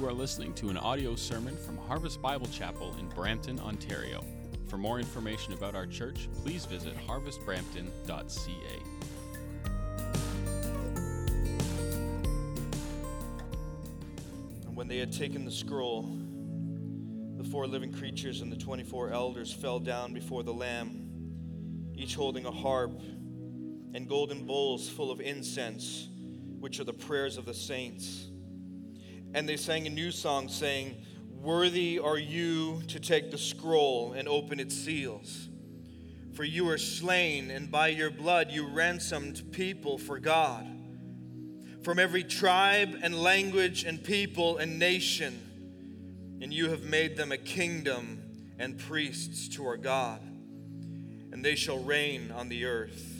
You are listening to an audio sermon from Harvest Bible Chapel in Brampton, Ontario. For more information about our church, please visit harvestbrampton.ca. And when they had taken the scroll, the four living creatures and the 24 elders fell down before the Lamb, each holding a harp and golden bowls full of incense, which are the prayers of the saints. And they sang a new song, saying, Worthy are you to take the scroll and open its seals. For you were slain, and by your blood you ransomed people for God from every tribe and language and people and nation, and you have made them a kingdom and priests to our God, and they shall reign on the earth.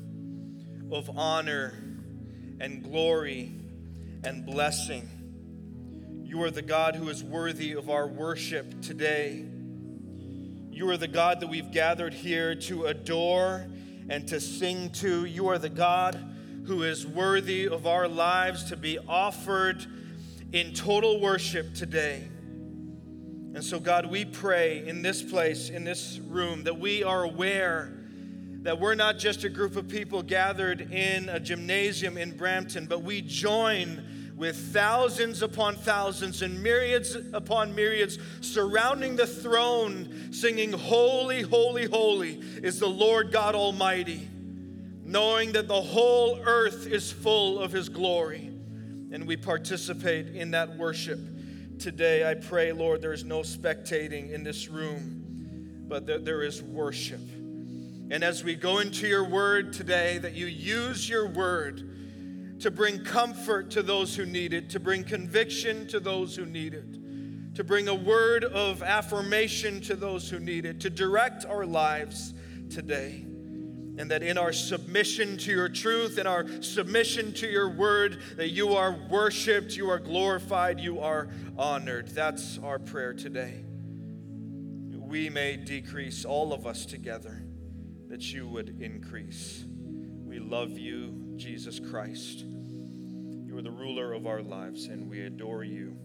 of honor and glory and blessing. You are the God who is worthy of our worship today. You are the God that we've gathered here to adore and to sing to. You are the God who is worthy of our lives to be offered in total worship today. And so, God, we pray in this place, in this room, that we are aware that we're not just a group of people gathered in a gymnasium in Brampton, but we join with thousands upon thousands and myriads upon myriads surrounding the throne, singing, Holy, holy, holy is the Lord God Almighty, knowing that the whole earth is full of His glory. And we participate in that worship. Today, I pray, Lord, there is no spectating in this room, but there is worship. And as we go into your word today, that you use your word to bring comfort to those who need it, to bring conviction to those who need it, to bring a word of affirmation to those who need it, to direct our lives today. And that in our submission to your truth, in our submission to your word, that you are worshiped, you are glorified, you are honored. That's our prayer today. We may decrease, all of us together, that you would increase. We love you, Jesus Christ. You are the ruler of our lives, and we adore you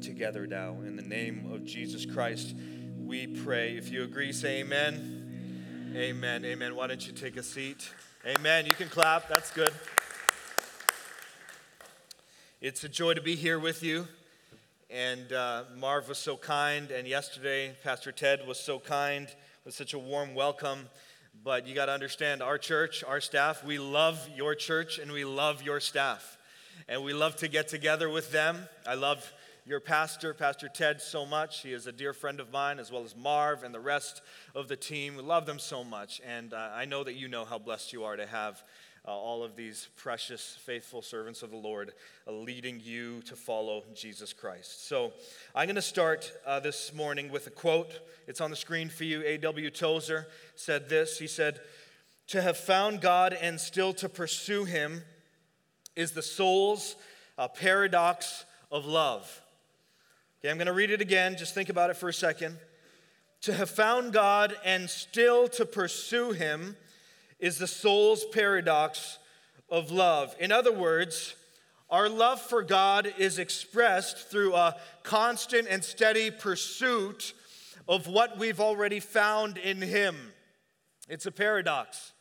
together now. In the name of Jesus Christ, we pray. If you agree, say amen. Amen. Amen. Why don't you take a seat? Amen. You can clap. That's good. It's a joy to be here with you. And uh, Marv was so kind, and yesterday Pastor Ted was so kind with such a warm welcome. But you got to understand, our church, our staff, we love your church and we love your staff. And we love to get together with them. I love your pastor, Pastor Ted, so much. He is a dear friend of mine, as well as Marv and the rest of the team. We love them so much. And uh, I know that you know how blessed you are to have uh, all of these precious, faithful servants of the Lord uh, leading you to follow Jesus Christ. So I'm going to start uh, this morning with a quote. It's on the screen for you. A.W. Tozer said this He said, To have found God and still to pursue Him is the soul's uh, paradox of love. Okay, I'm going to read it again. Just think about it for a second. To have found God and still to pursue Him is the soul's paradox of love. In other words, our love for God is expressed through a constant and steady pursuit of what we've already found in Him. It's a paradox.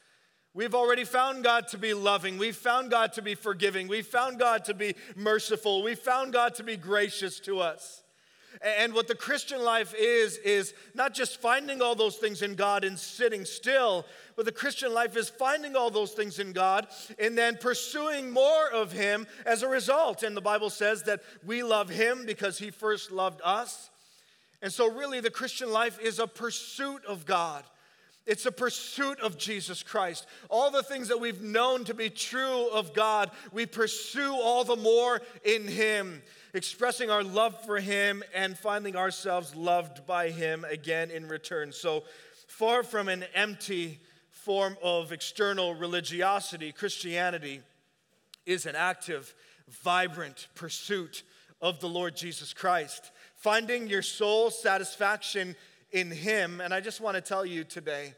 We've already found God to be loving. We've found God to be forgiving. We've found God to be merciful. We've found God to be gracious to us. And what the Christian life is, is not just finding all those things in God and sitting still, but the Christian life is finding all those things in God and then pursuing more of Him as a result. And the Bible says that we love Him because He first loved us. And so, really, the Christian life is a pursuit of God. It's a pursuit of Jesus Christ. All the things that we've known to be true of God, we pursue all the more in Him, expressing our love for Him and finding ourselves loved by Him again in return. So, far from an empty form of external religiosity, Christianity is an active, vibrant pursuit of the Lord Jesus Christ, finding your soul satisfaction in Him. And I just want to tell you today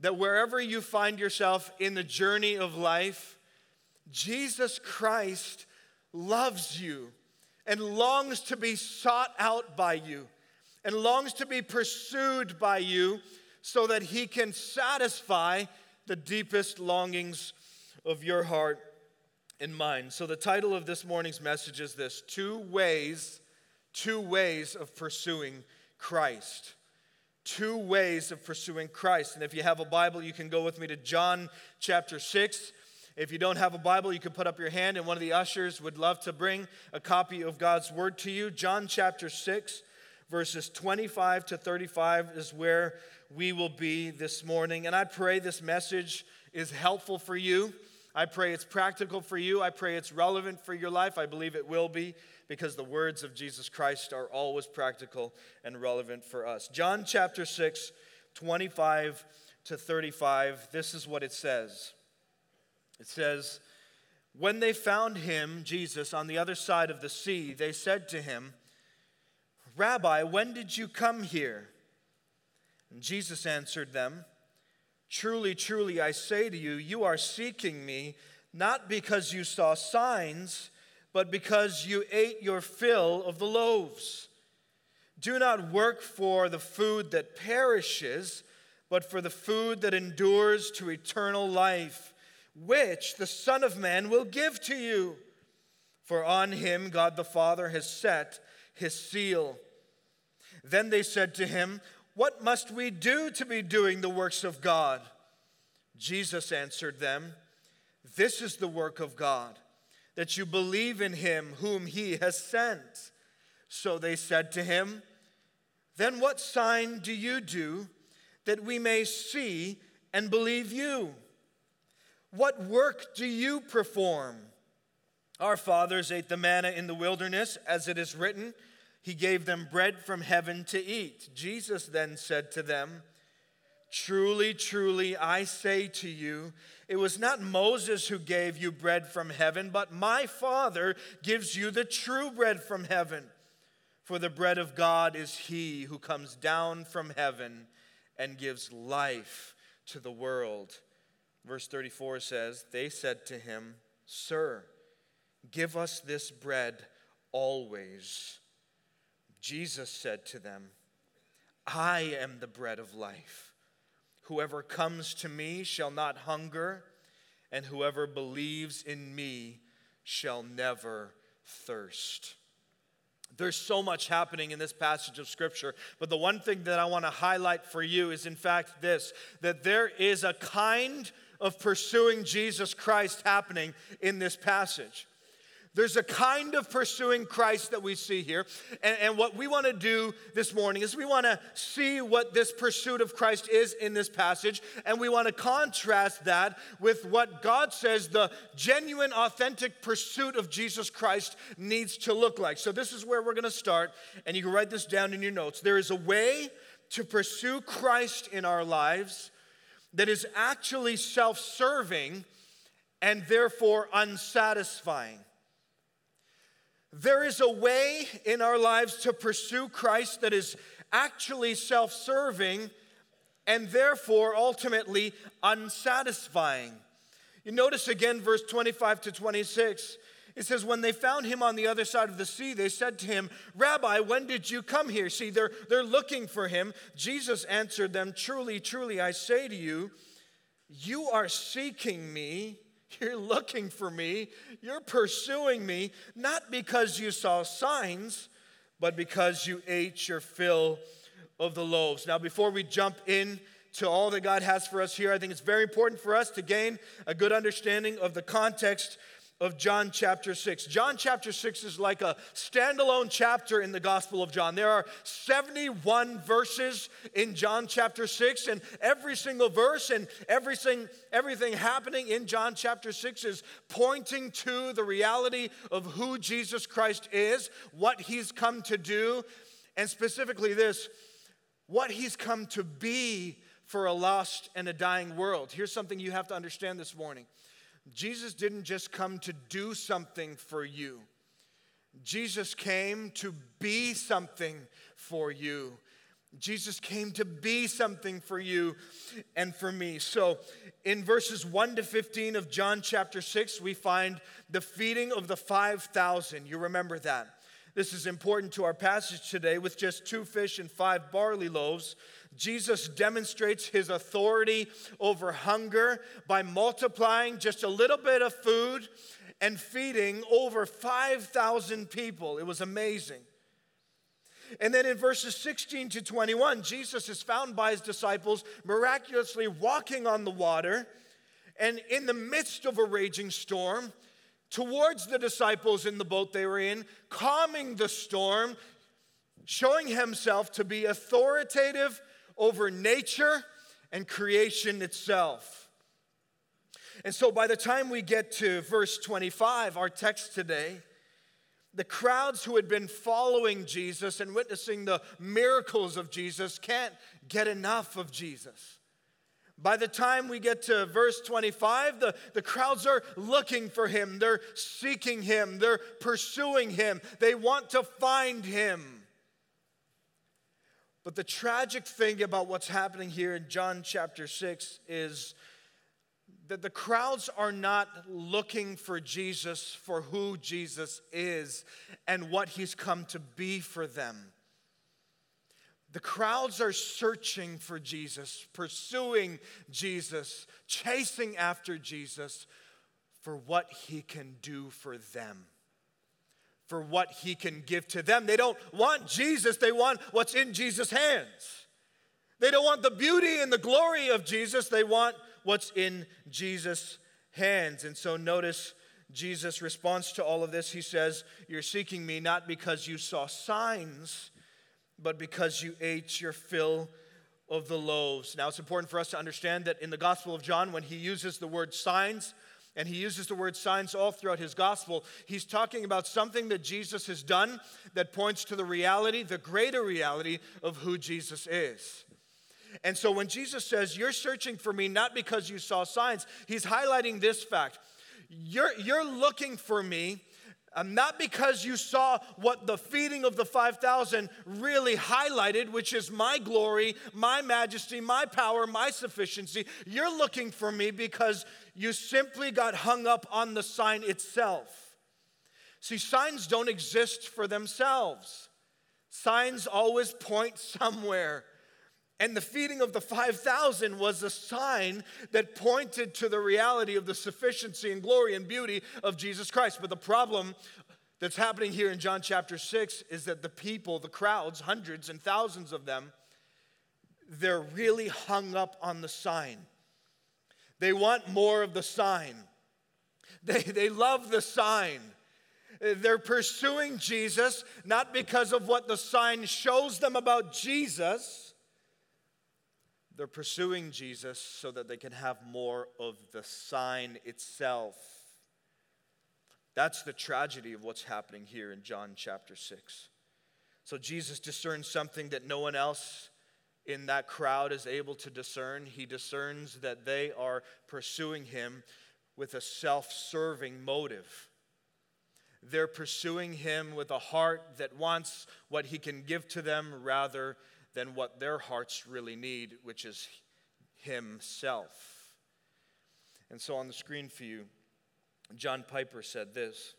that wherever you find yourself in the journey of life, Jesus Christ loves you and longs to be sought out by you and longs to be pursued by you so that He can satisfy the deepest longings of your heart and mind. So, the title of this morning's message is this Two Ways, Two Ways of Pursuing Christ two ways of pursuing Christ. And if you have a Bible, you can go with me to John chapter 6. If you don't have a Bible, you can put up your hand, and one of the ushers would love to bring a copy of God's Word to you. John chapter 6, verses 25 to 35 is where we will be this morning. And I pray this message is helpful for you. I pray it's practical for you. I pray it's relevant for your life. I believe it will be because the words of Jesus Christ are always practical and relevant for us. John chapter 6, 25 to 35, this is what it says. It says, When they found him, Jesus, on the other side of the sea, they said to him, Rabbi, when did you come here? And Jesus answered them, Truly, truly, I say to you, you are seeking me not because you saw signs but because you ate your fill of the loaves. Do not work for the food that perishes, but for the food that endures to eternal life, which the Son of Man will give to you. For on him God the Father has set his seal. Then they said to him, What must we do to be doing the works of God? Jesus answered them, This is the work of God that you believe in him whom he has sent. So they said to him, Then what sign do you do that we may see and believe you? What work do you perform? Our fathers ate the manna in the wilderness, as it is written, He gave them bread from heaven to eat. Jesus then said to them, Truly, truly, I say to you, it was not Moses who gave you bread from heaven, but my Father gives you the true bread from heaven. For the bread of God is he who comes down from heaven and gives life to the world. Verse 34 says, They said to him, Sir, give us this bread always. Jesus said to them, I am the bread of life. Whoever comes to me shall not hunger, and whoever believes in me shall never thirst. There's so much happening in this passage of Scripture, but the one thing that I want to highlight for you is, in fact, this that there is a kind of pursuing Jesus Christ happening in this passage. There's a kind of pursuing Christ that we see here. And, and what we want to do this morning is we want to see what this pursuit of Christ is in this passage. And we want to contrast that with what God says the genuine, authentic pursuit of Jesus Christ needs to look like. So, this is where we're going to start. And you can write this down in your notes. There is a way to pursue Christ in our lives that is actually self serving and therefore unsatisfying. There is a way in our lives to pursue Christ that is actually self serving and therefore ultimately unsatisfying. You notice again, verse 25 to 26. It says, When they found him on the other side of the sea, they said to him, Rabbi, when did you come here? See, they're, they're looking for him. Jesus answered them, Truly, truly, I say to you, you are seeking me you're looking for me. You're pursuing me, not because you saw signs, but because you ate your fill of the loaves. Now, before we jump in to all that God has for us here, I think it's very important for us to gain a good understanding of the context of John chapter 6. John chapter 6 is like a standalone chapter in the Gospel of John. There are 71 verses in John chapter 6, and every single verse and everything, everything happening in John chapter 6 is pointing to the reality of who Jesus Christ is, what he's come to do, and specifically this what he's come to be for a lost and a dying world. Here's something you have to understand this morning Jesus didn't just come to do something for you, Jesus came to be something for you. Jesus came to be something for you and for me. So, in verses 1 to 15 of John chapter 6, we find the feeding of the 5,000. You remember that. This is important to our passage today. With just two fish and five barley loaves, Jesus demonstrates his authority over hunger by multiplying just a little bit of food and feeding over 5,000 people. It was amazing. And then in verses 16 to 21, Jesus is found by his disciples miraculously walking on the water. And in the midst of a raging storm, towards the disciples in the boat they were in, calming the storm, showing himself to be authoritative over nature and creation itself. And so by the time we get to verse 25, our text today, the crowds who had been following Jesus and witnessing the miracles of Jesus can't get enough of Jesus. By the time we get to verse 25, the, the crowds are looking for him. They're seeking him. They're pursuing him. They want to find him. But the tragic thing about what's happening here in John chapter 6 is that the crowds are not looking for Jesus for who Jesus is and what he's come to be for them. The crowds are searching for Jesus, pursuing Jesus, chasing after Jesus for what he can do for them, for what he can give to them. They don't want Jesus, they want what's in Jesus' hands. They don't want the beauty and the glory of Jesus, they want what's in Jesus' hands. And so notice Jesus' response to all of this. He says, You're seeking me not because you saw signs but because you ate your fill of the loaves. Now, it's important for us to understand that in the Gospel of John, when he uses the word signs, and he uses the word signs all throughout his gospel. He's talking about something that Jesus has done that points to the reality, the greater reality of who Jesus is. And so when Jesus says, You're searching for me not because you saw signs, he's highlighting this fact. You're, you're looking for me um, not because you saw what the feeding of the 5,000 really highlighted, which is my glory, my majesty, my power, my sufficiency. You're looking for me because you simply got hung up on the sign itself. See, signs don't exist for themselves, signs always point somewhere. And the feeding of the 5,000 was a sign that pointed to the reality of the sufficiency and glory and beauty of Jesus Christ. But the problem that's happening here in John chapter 6 is that the people, the crowds, hundreds and thousands of them, they're really hung up on the sign. They want more of the sign. They, they love the sign. They're pursuing Jesus not because of what the sign shows them about Jesus they're pursuing Jesus so that they can have more of the sign itself. That's the tragedy of what's happening here in John chapter 6. So Jesus discerns something that no one else in that crowd is able to discern. He discerns that they are pursuing him with a self serving motive. They're pursuing him with a heart that wants what he can give to them rather than what their hearts really need, which is Himself. And so on the screen for you, John Piper said this.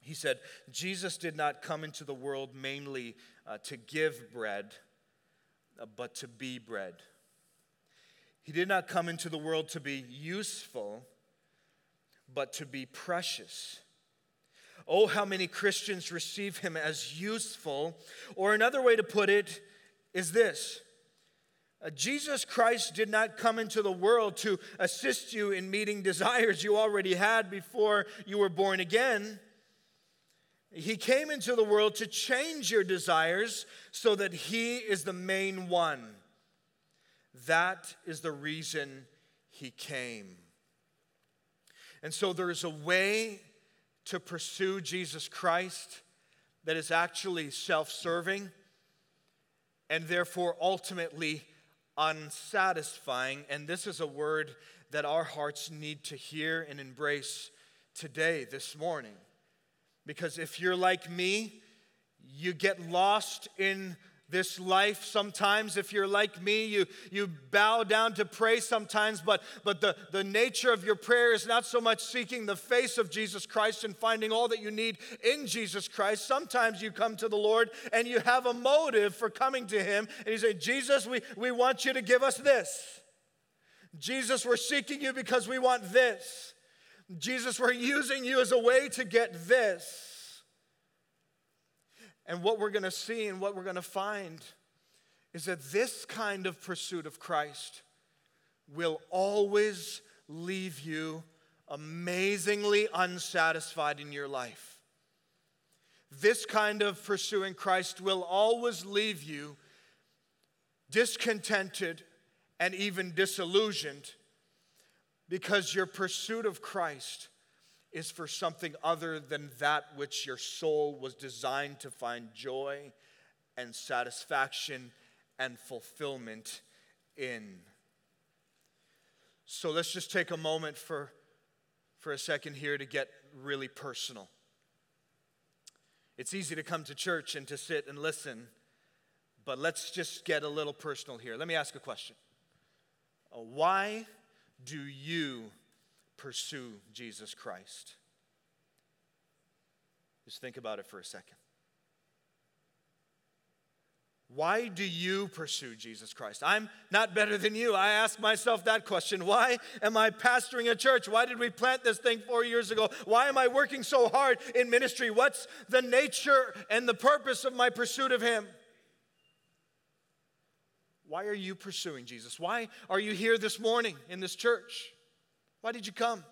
He said, Jesus did not come into the world mainly uh, to give bread, but to be bread. He did not come into the world to be useful, but to be precious. Oh, how many Christians receive him as useful. Or another way to put it is this Uh, Jesus Christ did not come into the world to assist you in meeting desires you already had before you were born again. He came into the world to change your desires so that He is the main one. That is the reason He came. And so there is a way to pursue Jesus Christ that is actually self serving and therefore ultimately unsatisfying. And this is a word that our hearts need to hear and embrace today, this morning. Because if you're like me, you get lost in this life sometimes. If you're like me you, you bow down to pray sometimes. But, but the, the nature of your prayer is not so much seeking the face of jesus christ and finding all that you need in jesus christ. Sometimes you come to the lord and you have a motive for coming to him and you say jesus we, we want you to give us this. Jesus we're seeking you because we want this jesus we're using you as a way to get this and what we're going to see and what we're going to find is that this kind of pursuit of Christ will always leave you amazingly unsatisfied in your life. This kind of pursuing Christ will always leave you discontented and even disillusioned because your pursuit of Christ is for something other than that which your soul was designed to find joy and satisfaction and fulfillment in. So let's just take a moment for, for a second here to get really personal. It's easy to come to church and to sit and listen, but let's just get a little personal here. Let me ask a question. Why do you pursue Jesus Christ? Just think about it for a second. Why do you pursue Jesus Christ? I'm not better than you. I ask myself that question. Why am I pastoring a church? Why did we plant this thing four years ago? Why am I working so hard in ministry? What's the nature and the purpose of my pursuit of Him? Why are you pursuing Jesus? Why are you here this morning in this church? Why did you come?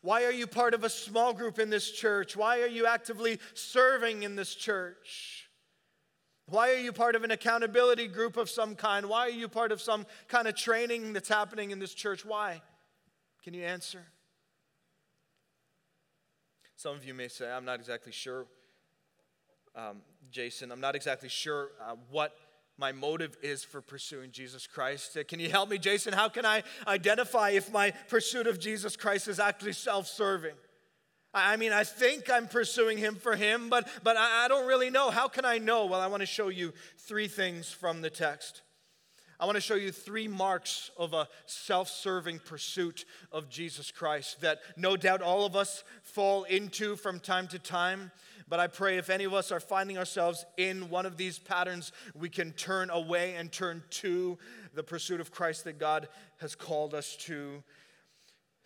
Why are you part of a small group in this church? Why are you actively serving in this church? Why are you part of an accountability group of some kind? Why are you part of some kind of training that's happening in this church? Why? Can you answer? Some of you may say, I'm not exactly sure, um, Jason, I'm not exactly sure uh, what my motive is for pursuing Jesus Christ. Uh, can you help me, Jason? How can I identify if my pursuit of Jesus Christ is actually self serving? I mean, I think I'm pursuing him for him, but, but I don't really know. How can I know? Well, I want to show you three things from the text. I want to show you three marks of a self serving pursuit of Jesus Christ that no doubt all of us fall into from time to time. But I pray if any of us are finding ourselves in one of these patterns, we can turn away and turn to the pursuit of Christ that God has called us to.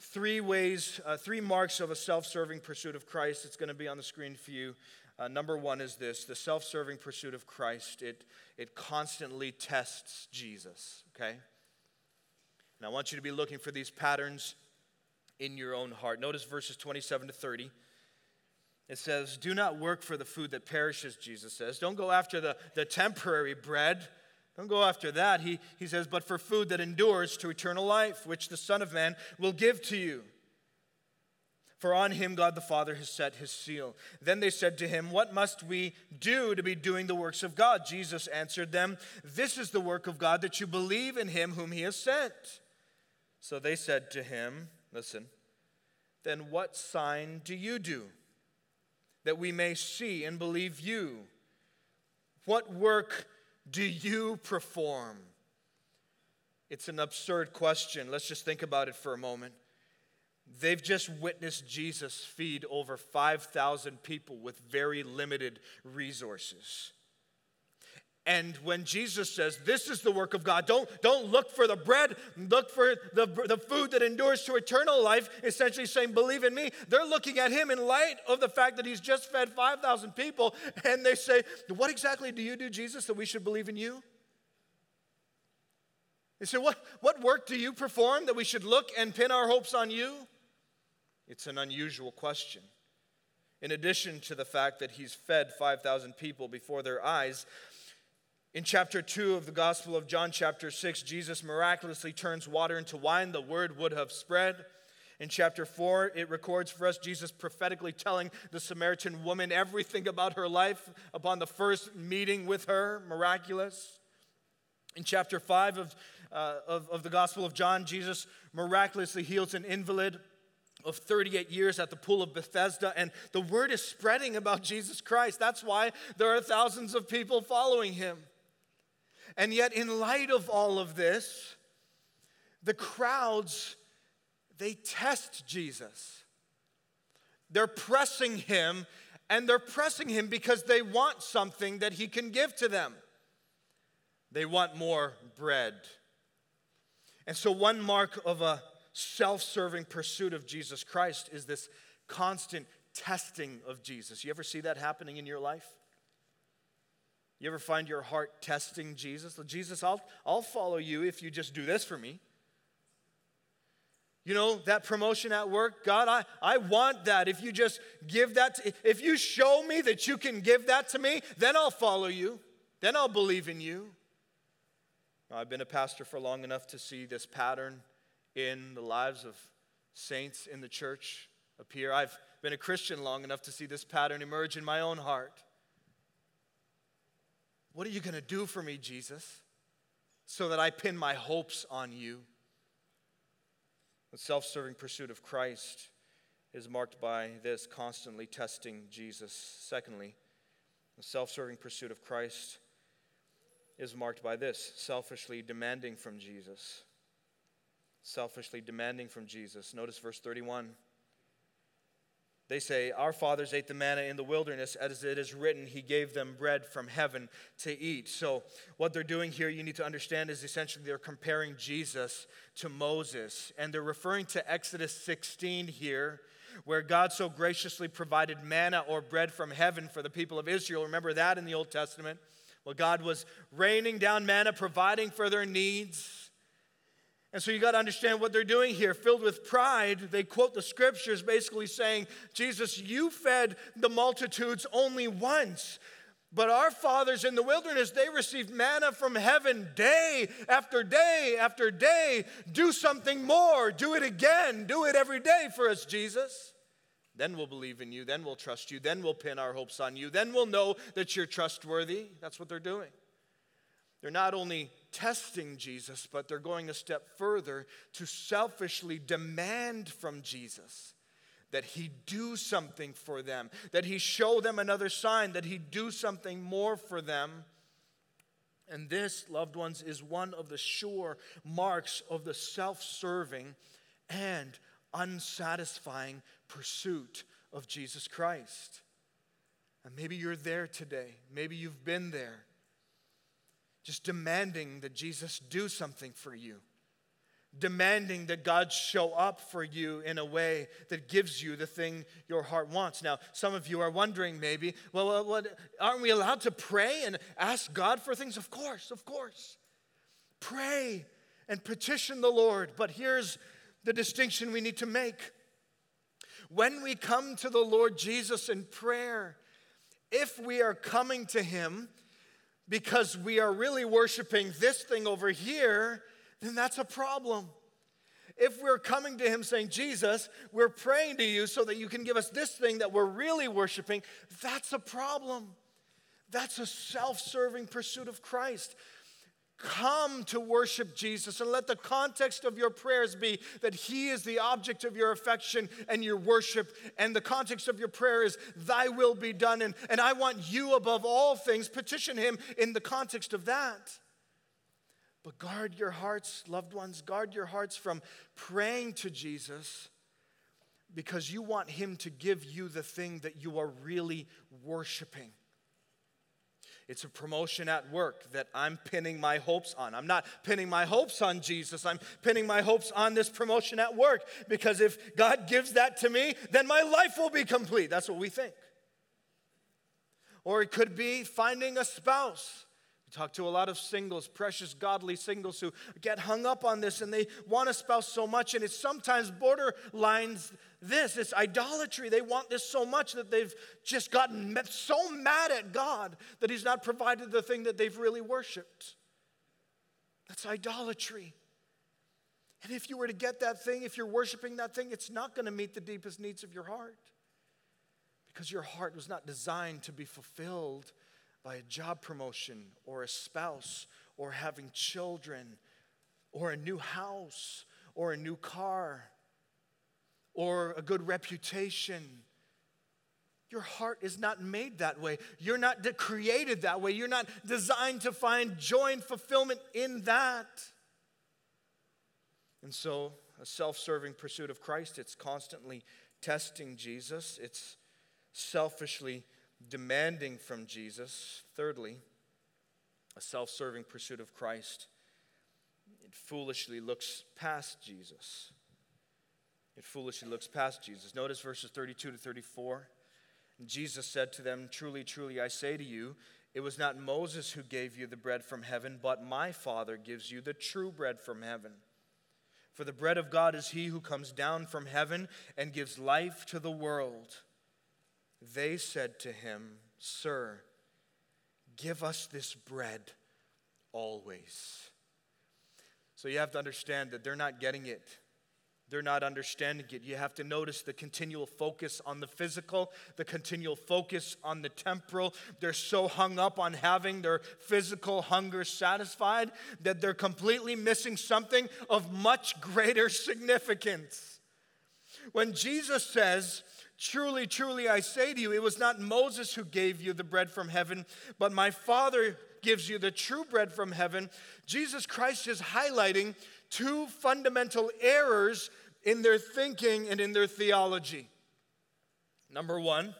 Three ways, uh, three marks of a self serving pursuit of Christ. It's going to be on the screen for you. Uh, number one is this the self serving pursuit of Christ, it, it constantly tests Jesus, okay? And I want you to be looking for these patterns in your own heart. Notice verses 27 to 30. It says, Do not work for the food that perishes, Jesus says. Don't go after the, the temporary bread. Don't go after that. He, he says, But for food that endures to eternal life, which the Son of Man will give to you. For on him God the Father has set his seal. Then they said to him, What must we do to be doing the works of God? Jesus answered them, This is the work of God, that you believe in him whom he has sent. So they said to him, Listen, then what sign do you do? That we may see and believe you. What work do you perform? It's an absurd question. Let's just think about it for a moment. They've just witnessed Jesus feed over 5,000 people with very limited resources. And when Jesus says, This is the work of God, don't, don't look for the bread, look for the, the food that endures to eternal life, essentially saying, Believe in me. They're looking at him in light of the fact that he's just fed 5,000 people, and they say, What exactly do you do, Jesus, that we should believe in you? They say, what, what work do you perform that we should look and pin our hopes on you? It's an unusual question. In addition to the fact that he's fed 5,000 people before their eyes, in chapter 2 of the Gospel of John, chapter 6, Jesus miraculously turns water into wine. The word would have spread. In chapter 4, it records for us Jesus prophetically telling the Samaritan woman everything about her life upon the first meeting with her, miraculous. In chapter 5 of, uh, of, of the Gospel of John, Jesus miraculously heals an invalid of 38 years at the pool of Bethesda, and the word is spreading about Jesus Christ. That's why there are thousands of people following him. And yet, in light of all of this, the crowds they test Jesus. They're pressing him, and they're pressing him because they want something that he can give to them. They want more bread. And so, one mark of a self serving pursuit of Jesus Christ is this constant testing of Jesus. You ever see that happening in your life? You ever find your heart testing Jesus? Jesus, I'll, I'll follow you if you just do this for me. You know, that promotion at work, God, I, I want that. If you just give that, to, if you show me that you can give that to me, then I'll follow you. Then I'll believe in you. I've been a pastor for long enough to see this pattern in the lives of saints in the church appear. I've been a Christian long enough to see this pattern emerge in my own heart. What are you going to do for me, Jesus, so that I pin my hopes on you? The self serving pursuit of Christ is marked by this constantly testing Jesus. Secondly, the self serving pursuit of Christ is marked by this selfishly demanding from Jesus. Selfishly demanding from Jesus. Notice verse 31. They say, Our fathers ate the manna in the wilderness, as it is written, He gave them bread from heaven to eat. So, what they're doing here, you need to understand, is essentially they're comparing Jesus to Moses. And they're referring to Exodus 16 here, where God so graciously provided manna or bread from heaven for the people of Israel. Remember that in the Old Testament? Well, God was raining down manna, providing for their needs. And so you got to understand what they're doing here. Filled with pride, they quote the scriptures basically saying, Jesus, you fed the multitudes only once. But our fathers in the wilderness, they received manna from heaven day after day after day. Do something more. Do it again. Do it every day for us, Jesus. Then we'll believe in you. Then we'll trust you. Then we'll pin our hopes on you. Then we'll know that you're trustworthy. That's what they're doing. They're not only testing Jesus, but they're going a step further to selfishly demand from Jesus that he do something for them, that he show them another sign, that he do something more for them. And this, loved ones, is one of the sure marks of the self serving and unsatisfying pursuit of Jesus Christ. And maybe you're there today. Maybe you've been there just demanding that Jesus do something for you, demanding that God show up for you in a way that gives you the thing your heart wants. Now, some of you are wondering maybe, well, what, aren't we allowed to pray and ask God for things? Of course, of course. Pray and petition the Lord. But here's the distinction we need to make. When we come to the Lord Jesus in prayer, if we are coming to Him because we are really worshiping this thing over here, then that's a problem. If we're coming to Him saying, Jesus, we're praying to you so that you can give us this thing that we're really worshiping, that's a problem. That's a self serving pursuit of Christ. Come to worship Jesus and let the context of your prayers be that He is the object of your affection and your worship. And the context of your prayer is, Thy will be done. And, and I want you above all things. Petition Him in the context of that. But guard your hearts, loved ones, guard your hearts from praying to Jesus because you want Him to give you the thing that you are really worshiping. It's a promotion at work that I'm pinning my hopes on. I'm not pinning my hopes on Jesus. I'm pinning my hopes on this promotion at work because if God gives that to me, then my life will be complete. That's what we think. Or it could be finding a spouse We talk to a lot of singles, precious, godly singles who get hung up on this and they want a spouse so much, and it's sometimes borderlines this it's idolatry. They want this so much that they've just gotten so mad at God that He's not provided the thing that they've really worshiped. That's idolatry. And if you were to get that thing, if you're worshiping that thing, it's not going to meet the deepest needs of your heart. Because your heart was not designed to be fulfilled by a job promotion or a spouse or having children or a new house or a new car or a good reputation. Your heart is not made that way. You're not created that way. You're not designed to find joy and fulfillment in that. And so, a self serving pursuit of Christ, it's constantly testing Jesus, it's selfishly demanding from Jesus. Thirdly, a self serving pursuit of Christ, it foolishly looks past Jesus. It foolishly looks past Jesus. Notice verses 32 to 34. Jesus said to them, Truly, truly, I say to you, it was not Moses who gave you the bread from heaven, but my Father gives you the true bread from heaven. For the bread of God is he who comes down from heaven and gives life to the world. They said to him, Sir, give us this bread always. So you have to understand that they're not getting it. They're not understanding it. You have to notice the continual focus on the physical, the continual focus on the temporal. They're so hung up on having their physical hunger satisfied that they're completely missing something of much greater significance. When Jesus says, Truly, truly, I say to you, it was not Moses who gave you the bread from heaven, but my Father gives you the true bread from heaven. Jesus Christ is highlighting two fundamental errors in their thinking and in their theology. Number one,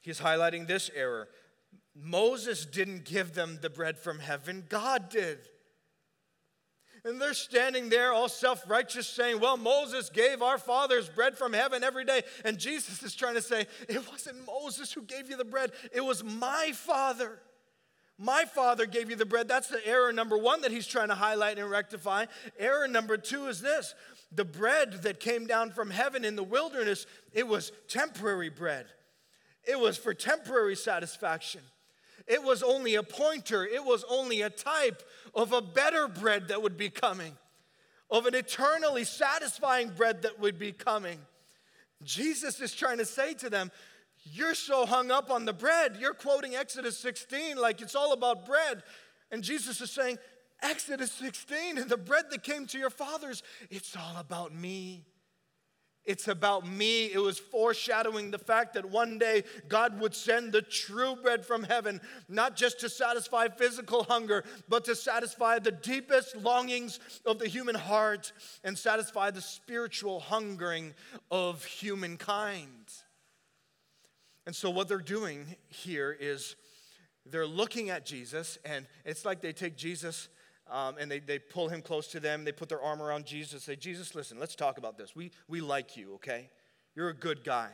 he's highlighting this error Moses didn't give them the bread from heaven, God did. And they're standing there all self righteous saying, Well, Moses gave our fathers bread from heaven every day. And Jesus is trying to say, It wasn't Moses who gave you the bread, it was my father. My father gave you the bread. That's the error number one that he's trying to highlight and rectify. Error number two is this the bread that came down from heaven in the wilderness, it was temporary bread, it was for temporary satisfaction. It was only a pointer, it was only a type of a better bread that would be coming, of an eternally satisfying bread that would be coming. Jesus is trying to say to them, You're so hung up on the bread. You're quoting Exodus 16 like it's all about bread. And Jesus is saying, Exodus 16 and the bread that came to your fathers, it's all about me. It's about me. It was foreshadowing the fact that one day God would send the true bread from heaven, not just to satisfy physical hunger, but to satisfy the deepest longings of the human heart and satisfy the spiritual hungering of humankind. And so, what they're doing here is they're looking at Jesus, and it's like they take Jesus um, and they, they pull him close to them. They put their arm around Jesus. Say, Jesus, listen, let's talk about this. We, we like you, okay? You're a good guy.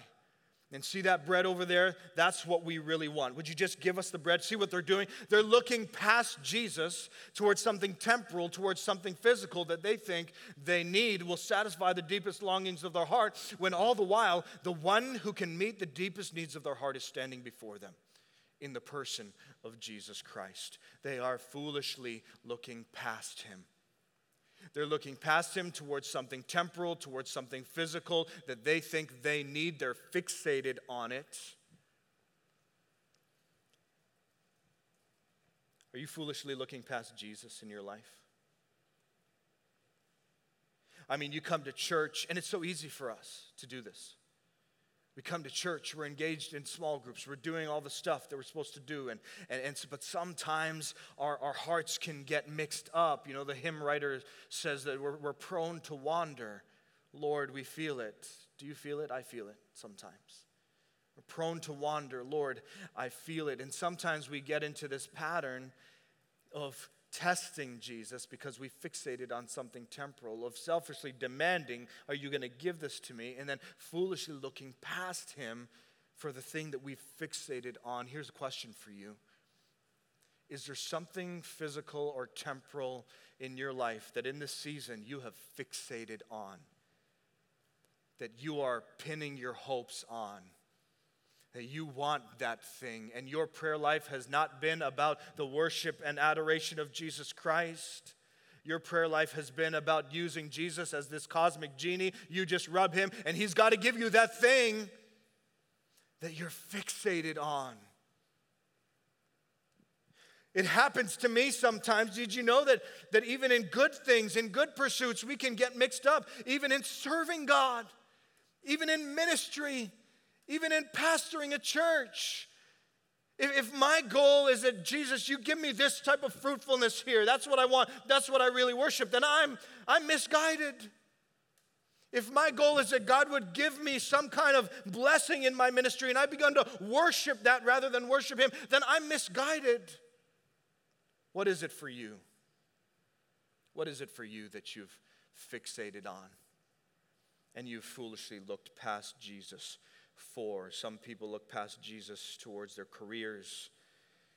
And see that bread over there? That's what we really want. Would you just give us the bread? See what they're doing? They're looking past Jesus towards something temporal, towards something physical that they think they need will satisfy the deepest longings of their heart, when all the while, the one who can meet the deepest needs of their heart is standing before them in the person of Jesus Christ. They are foolishly looking past him. They're looking past him towards something temporal, towards something physical that they think they need. They're fixated on it. Are you foolishly looking past Jesus in your life? I mean, you come to church, and it's so easy for us to do this. We come to church, we're engaged in small groups, we're doing all the stuff that we're supposed to do. And, and, and but sometimes our, our hearts can get mixed up. You know, the hymn writer says that we're, we're prone to wander. Lord, we feel it. Do you feel it? I feel it sometimes. We're prone to wander. Lord, I feel it. And sometimes we get into this pattern of testing Jesus because we fixated on something temporal, of selfishly demanding, Are you going to give this to me? And then foolishly looking past Him for the thing that we've fixated on. Here's a question for you Is there something physical or temporal in your life that in this season you have fixated on? That you are pinning your hopes on? That you want that thing, and your prayer life has not been about the worship and adoration of Jesus Christ. Your prayer life has been about using Jesus as this cosmic genie. You just rub him, and he's got to give you that thing that you're fixated on. It happens to me sometimes. Did you know that, that even in good things, in good pursuits, we can get mixed up, even in serving God, even in ministry, even in pastoring a church? If, my goal is that Jesus, you give me this type of fruitfulness here, that's what I want, that's what I really worship, then I'm, I'm misguided. If my goal is that God would give me some kind of blessing in my ministry and I begun to worship that rather than worship Him, then I'm misguided. What is it for you? What is it for you that you've fixated on and you've foolishly looked past Jesus for? Some people look past Jesus towards their careers,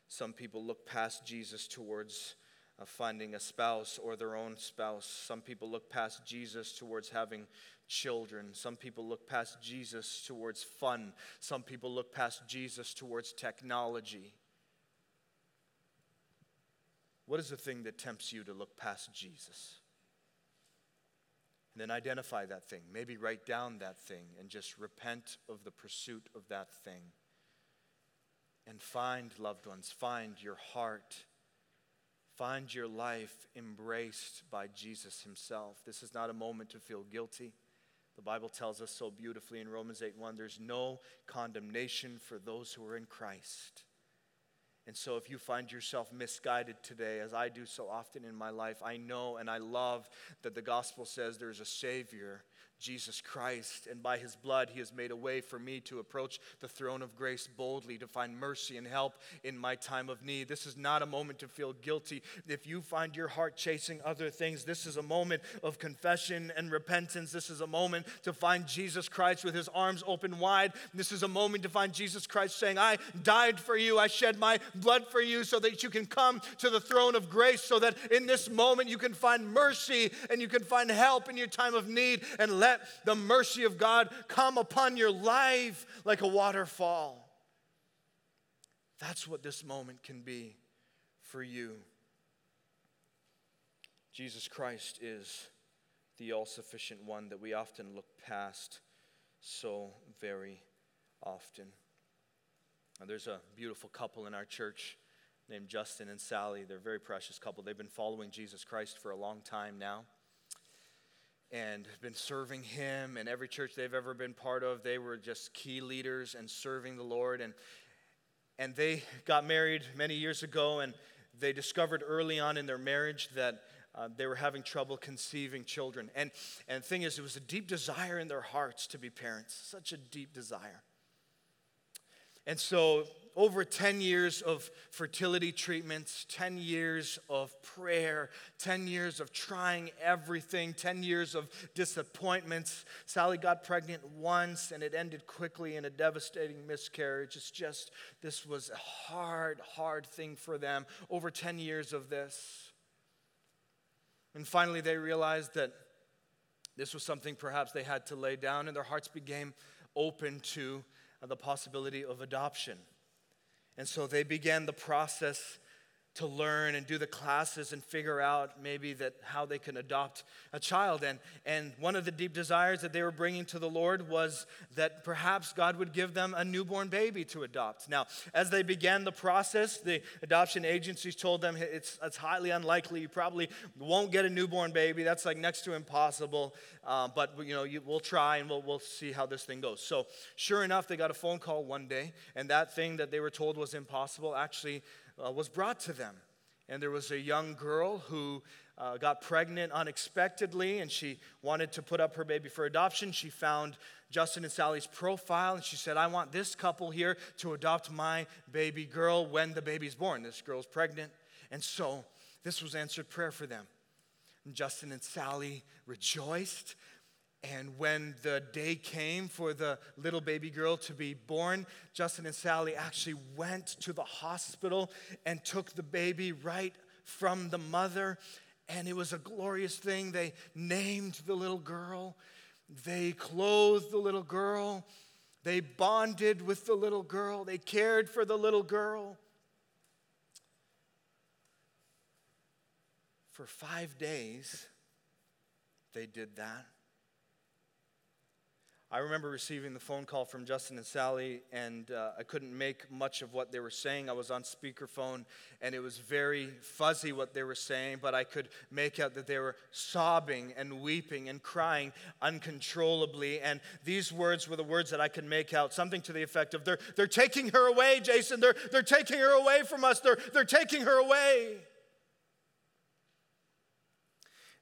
some people look past Jesus towards uh, finding a spouse or their own spouse. Some people look past Jesus towards having children. Some people look past Jesus towards fun. Some people look past Jesus towards technology. What is the thing that tempts you to look past Jesus? And then identify that thing. Maybe write down that thing and just repent of the pursuit of that thing. And find loved ones, find your heart, find your life embraced by Jesus Himself. This is not a moment to feel guilty. The Bible tells us so beautifully in Romans 8 1 there's no condemnation for those who are in Christ. And so, if you find yourself misguided today, as I do so often in my life, I know and I love that the gospel says there's a Savior Jesus Christ, and by his blood, he has made a way for me to approach the throne of grace boldly to find mercy and help in my time of need. This is not a moment to feel guilty. If you find your heart chasing other things, this is a moment of confession and repentance. This is a moment to find Jesus Christ with his arms open wide. This is a moment to find Jesus Christ saying, I died for you, I shed my blood for you, so that you can come to the throne of grace, so that in this moment you can find mercy and you can find help in your time of need and let let the mercy of God come upon your life like a waterfall. That's what this moment can be for you. Jesus Christ is the all sufficient one that we often look past so very often. Now, there's a beautiful couple in our church named Justin and Sally. They're a very precious couple. They've been following Jesus Christ for a long time now and been serving him and every church they've ever been part of. They were just key leaders and serving the lord. And and they got married many years ago and they discovered early on in their marriage that uh, they were having trouble conceiving children. And and the thing is it was a deep desire in their hearts to be parents such a deep desire and so over 10 years of fertility treatments, 10 years of prayer, 10 years of trying everything, 10 years of disappointments. Sally got pregnant once and it ended quickly in a devastating miscarriage. It's just, this was a hard, hard thing for them. Over 10 years of this. And finally, they realized that this was something perhaps they had to lay down, and their hearts became open to the possibility of adoption. And so they began the process to learn and do the classes and figure out maybe that how they can adopt a child. And and one of the deep desires that they were bringing to the lord was that perhaps god would give them a newborn baby to adopt. Now as they began the process the adoption agencies told them it's, it's highly unlikely you probably won't get a newborn baby. That's like next to impossible. Uh, but you know you, we'll try and we'll, we'll see how this thing goes. So sure enough they got a phone call one day and that thing that they were told was impossible actually uh, was brought to them. And there was a young girl who uh, got pregnant unexpectedly and she wanted to put up her baby for adoption. She found Justin and Sally's profile and she said, I want this couple here to adopt my baby girl when the baby's born. This girl's pregnant. And so this was answered prayer for them. And Justin and Sally rejoiced And when the day came for the little baby girl to be born, Justin and Sally actually went to the hospital and took the baby right from the mother. And it was a glorious thing. They named the little girl, they clothed the little girl, they bonded with the little girl, they cared for the little girl. For five days, they did that. I remember receiving the phone call from Justin and Sally, and uh, I couldn't make much of what they were saying. I was on speakerphone, and it was very fuzzy what they were saying, but I could make out that they were sobbing and weeping and crying uncontrollably. And these words were the words that I could make out something to the effect of, They're, they're taking her away, Jason. They're, they're taking her away from us. They're, they're taking her away.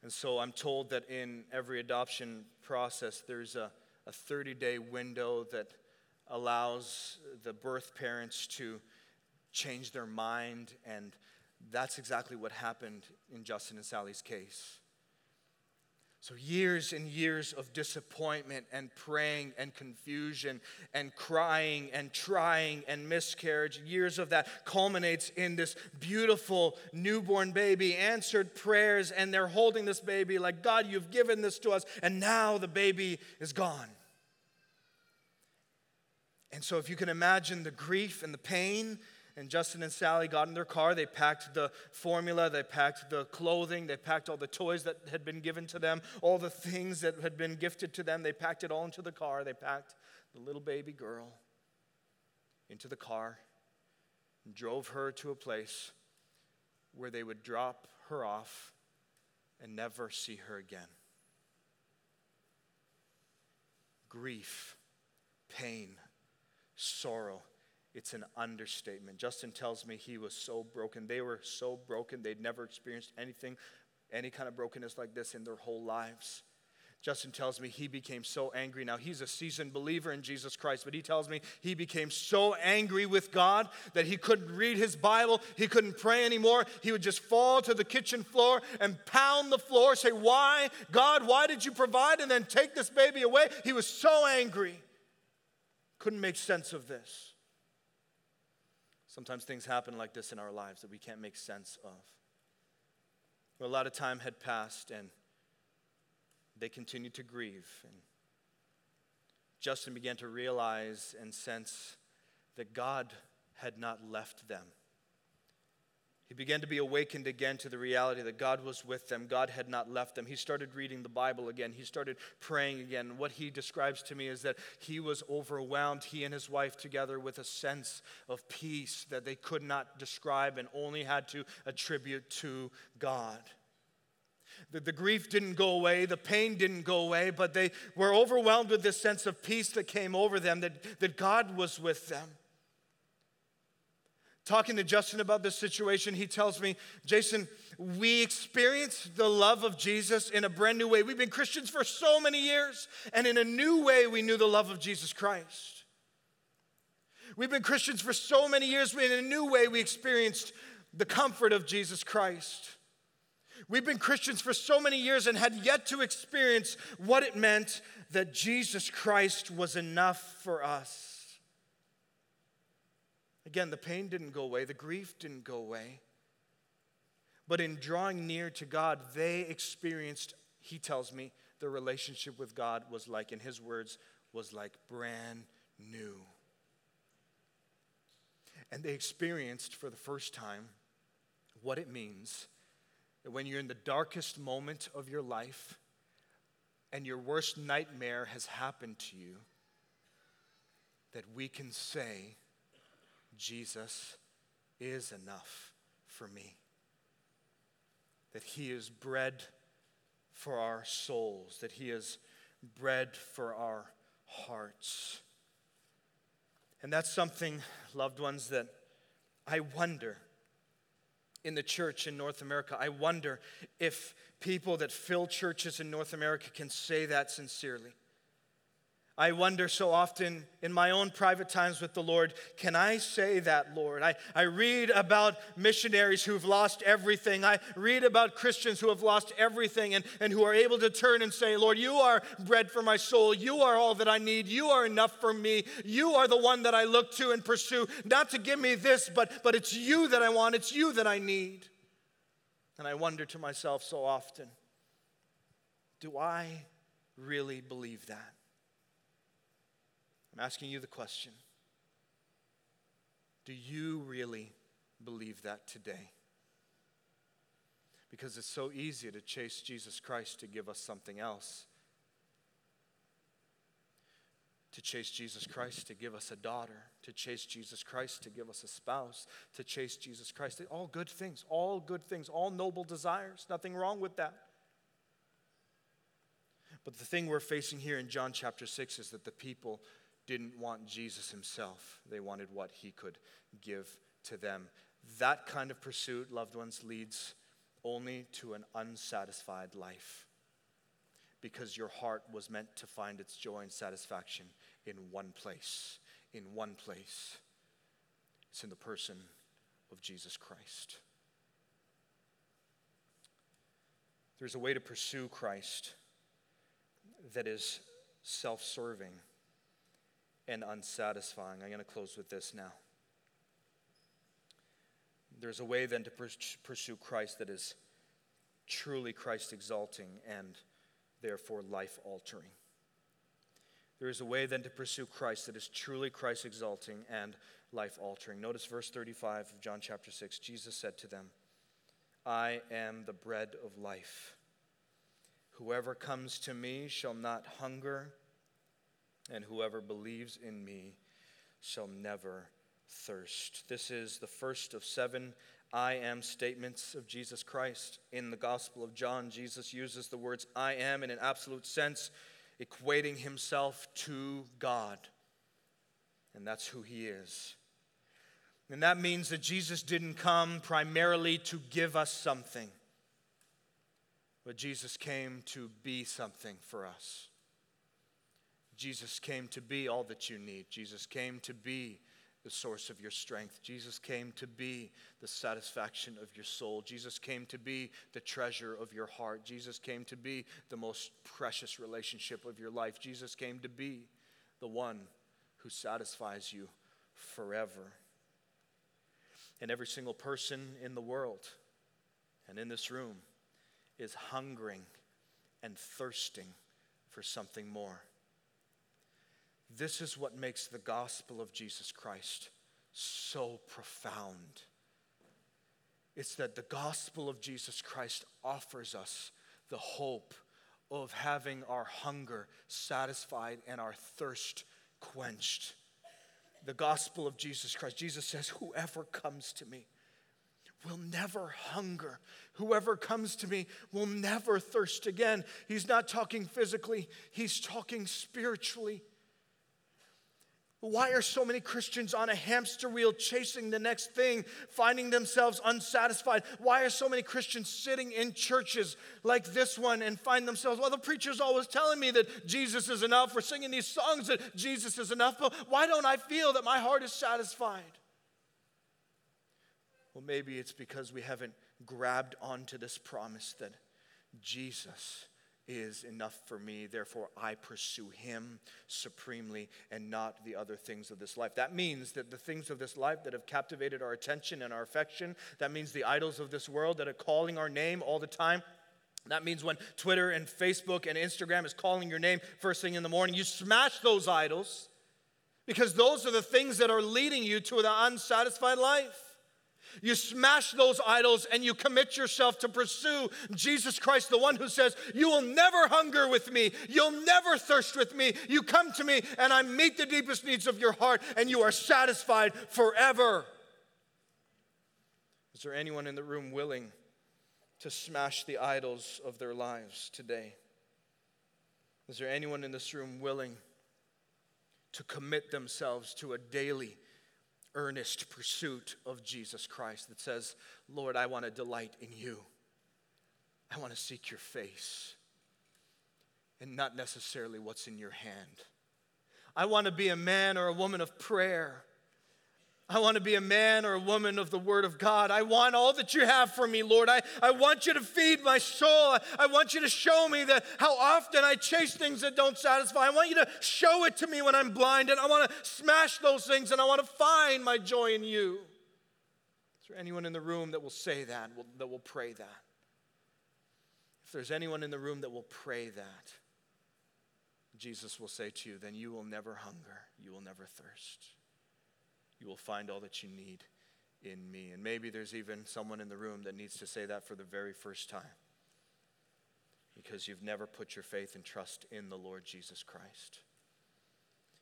And so I'm told that in every adoption process, there's a a 30 day window that allows the birth parents to change their mind. And that's exactly what happened in Justin and Sally's case. So, years and years of disappointment and praying and confusion and crying and trying and miscarriage, years of that culminates in this beautiful newborn baby, answered prayers, and they're holding this baby like, God, you've given this to us, and now the baby is gone. And so, if you can imagine the grief and the pain, and Justin and Sally got in their car, they packed the formula, they packed the clothing, they packed all the toys that had been given to them, all the things that had been gifted to them. They packed it all into the car. They packed the little baby girl into the car and drove her to a place where they would drop her off and never see her again. Grief, pain, sorrow. It's an understatement. Justin tells me he was so broken. They were so broken, they'd never experienced anything, any kind of brokenness like this in their whole lives. Justin tells me he became so angry. Now, he's a seasoned believer in Jesus Christ, but he tells me he became so angry with God that he couldn't read his Bible, he couldn't pray anymore. He would just fall to the kitchen floor and pound the floor, say, Why? God, why did you provide? And then take this baby away. He was so angry couldn't make sense of this. Sometimes things happen like this in our lives that we can't make sense of. Well, a lot of time had passed and they continued to grieve. And Justin began to realize and sense that God had not left them. He began to be awakened again to the reality that God was with them. God had not left them. He started reading the Bible again. He started praying again. What he describes to me is that he was overwhelmed, he and his wife together, with a sense of peace that they could not describe and only had to attribute to God. The, the grief didn't go away, the pain didn't go away, but they were overwhelmed with this sense of peace that came over them, that, that God was with them talking to Justin about this situation, he tells me, Jason, we experienced the love of Jesus in a brand new way. We've been Christians for so many years, and in a new way, we knew the love of Jesus Christ. We've been Christians for so many years, and in a new way, we experienced the comfort of Jesus Christ. We've been Christians for so many years and had yet to experience what it meant that Jesus Christ was enough for us. Again, the pain didn't go away, the grief didn't go away. But in drawing near to God, they experienced, he tells me, the relationship with God was like, in his words, was like brand new. And they experienced for the first time what it means that when you're in the darkest moment of your life and your worst nightmare has happened to you, that we can say, Jesus is enough for me. That He is bread for our souls, that He is bread for our hearts. And that's something, loved ones, that I wonder in the church in North America. I wonder if people that fill churches in North America can say that sincerely. I wonder so often in my own private times with the Lord, can I say that, Lord? I, I read about missionaries who've lost everything. I read about Christians who have lost everything and, and who are able to turn and say, Lord, you are bread for my soul. You are all that I need. You are enough for me. You are the one that I look to and pursue, not to give me this, but, but it's you that I want. It's you that I need. And I wonder to myself so often, do I really believe that? I'm asking you the question Do you really believe that today? Because it's so easy to chase Jesus Christ to give us something else. To chase Jesus Christ to give us a daughter, to chase Jesus Christ to give us a spouse, to chase Jesus Christ. All good things, all good things, all noble desires. Nothing wrong with that. But the thing we're facing here in John chapter 6 is that the people didn't want Jesus himself, they wanted what he could give to them. That kind of pursuit, loved ones, leads only to an unsatisfied life because your heart was meant to find its joy and satisfaction in one place. In one place. It's in the person of Jesus Christ. There's a way to pursue Christ that is self serving and unsatisfying. I'm going to close with this now. There's a way then to pursue Christ that is truly Christ exalting and therefore life altering. There is a way then to pursue Christ that is truly Christ exalting and life altering. Notice verse 35 of John chapter 6. Jesus said to them, I am the bread of life. Whoever comes to me shall not hunger and whoever believes in me shall never thirst. This is the first of seven I am statements of Jesus Christ. In the Gospel of John, Jesus uses the words I am in an absolute sense, equating himself to God. And that's who he is. And that means that Jesus didn't come primarily to give us something, but Jesus came to be something for us. Jesus came to be all that you need. Jesus came to be the source of your strength. Jesus came to be the satisfaction of your soul. Jesus came to be the treasure of your heart. Jesus came to be the most precious relationship of your life. Jesus came to be the one who satisfies you forever. And every single person in the world and in this room is hungering and thirsting for something more. This is what makes the gospel of Jesus Christ so profound. It's that the gospel of Jesus Christ offers us the hope of having our hunger satisfied and our thirst quenched. The gospel of Jesus Christ. Jesus says, Whoever comes to me will never hunger. Whoever comes to me will never thirst again. He's not talking physically, he's talking spiritually. Why are so many Christians on a hamster wheel chasing the next thing, finding themselves unsatisfied? Why are so many Christians sitting in churches like this one and find themselves, well, the preacher's always telling me that Jesus is enough. We're singing these songs that Jesus is enough, but why don't I feel that my heart is satisfied? Well, maybe it's because we haven't grabbed onto this promise that Jesus is enough for me. Therefore, I pursue him supremely and not the other things of this life. That means that the things of this life that have captivated our attention and our affection, that means the idols of this world that are calling our name all the time. That means when Twitter and Facebook and Instagram is calling your name first thing in the morning, you smash those idols because those are the things that are leading you to the unsatisfied life. You smash those idols and you commit yourself to pursue Jesus Christ, the one who says, You will never hunger with me. You'll never thirst with me. You come to me and I meet the deepest needs of your heart and you are satisfied forever. Is there anyone in the room willing to smash the idols of their lives today? Is there anyone in this room willing to commit themselves to a daily earnest pursuit of Jesus Christ that says, Lord, I want to delight in you. I want to seek your face and not necessarily what's in your hand. I want to be a man or a woman of prayer. I want to be a man or a woman of the Word of God. I want all that you have for me, Lord. I, I want you to feed my soul. I want you to show me that how often I chase things that don't satisfy. I want you to show it to me when I'm blind, and I want to smash those things, and I want to find my joy in you. Is there anyone in the room that will say that, will, that will pray that? If there's anyone in the room that will pray that, Jesus will say to you, then you will never hunger, you will never thirst you will find all that you need in me. And maybe there's even someone in the room that needs to say that for the very first time because you've never put your faith and trust in the Lord Jesus Christ.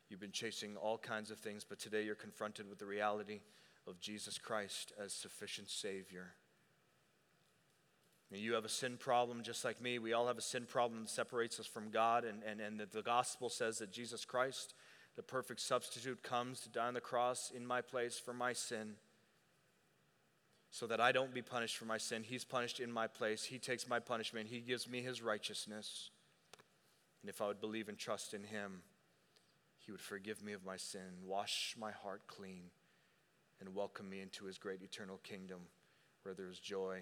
You've been chasing all kinds of things, but today you're confronted with the reality of Jesus Christ as sufficient Savior. You have a sin problem just like me. We all have a sin problem that separates us from God, and, and, and the gospel says that Jesus Christ the perfect substitute comes to die on the cross in my place for my sin so that I don't be punished for my sin. He's punished in my place. He takes my punishment. He gives me his righteousness. And if I would believe and trust in him, he would forgive me of my sin, wash my heart clean, and welcome me into his great eternal kingdom where there is joy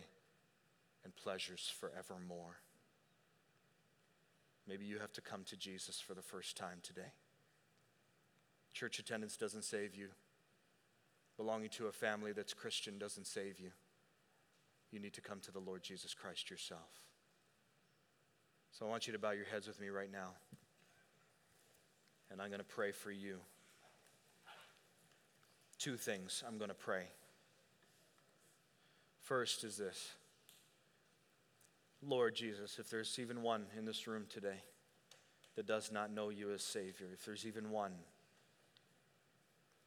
and pleasures forevermore. Maybe you have to come to Jesus for the first time today. Church attendance doesn't save you. Belonging to a family that's Christian doesn't save you. You need to come to the Lord Jesus Christ yourself. So I want you to bow your heads with me right now. And I'm going to pray for you. Two things I'm going to pray. First is this Lord Jesus, if there's even one in this room today that does not know you as Savior, if there's even one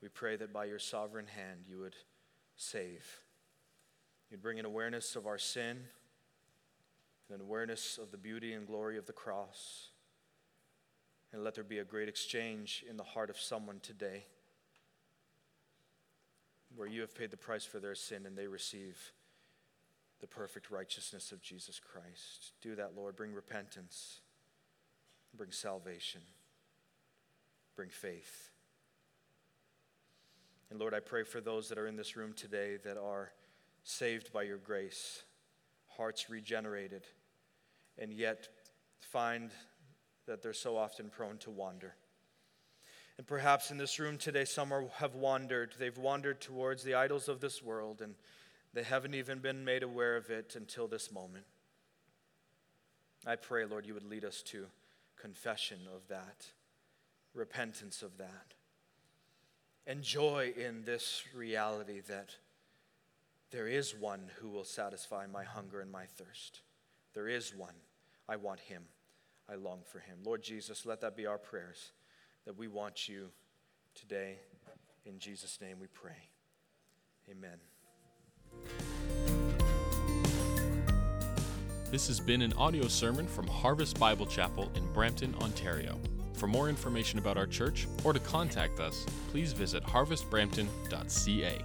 we pray that by your sovereign hand you would save. You'd bring an awareness of our sin, an awareness of the beauty and glory of the cross. And let there be a great exchange in the heart of someone today where you have paid the price for their sin and they receive the perfect righteousness of Jesus Christ. Do that, Lord. Bring repentance, bring salvation, bring faith. And Lord, I pray for those that are in this room today that are saved by your grace, hearts regenerated, and yet find that they're so often prone to wander. And perhaps in this room today, some are, have wandered. They've wandered towards the idols of this world, and they haven't even been made aware of it until this moment. I pray, Lord, you would lead us to confession of that, repentance of that and joy in this reality that there is one who will satisfy my hunger and my thirst. There is one. I want him. I long for him. Lord Jesus, let that be our prayers that we want you today. In Jesus' name we pray. Amen. This has been an audio sermon from Harvest Bible Chapel in Brampton, Ontario. For more information about our church or to contact us, please visit harvestbrampton.ca.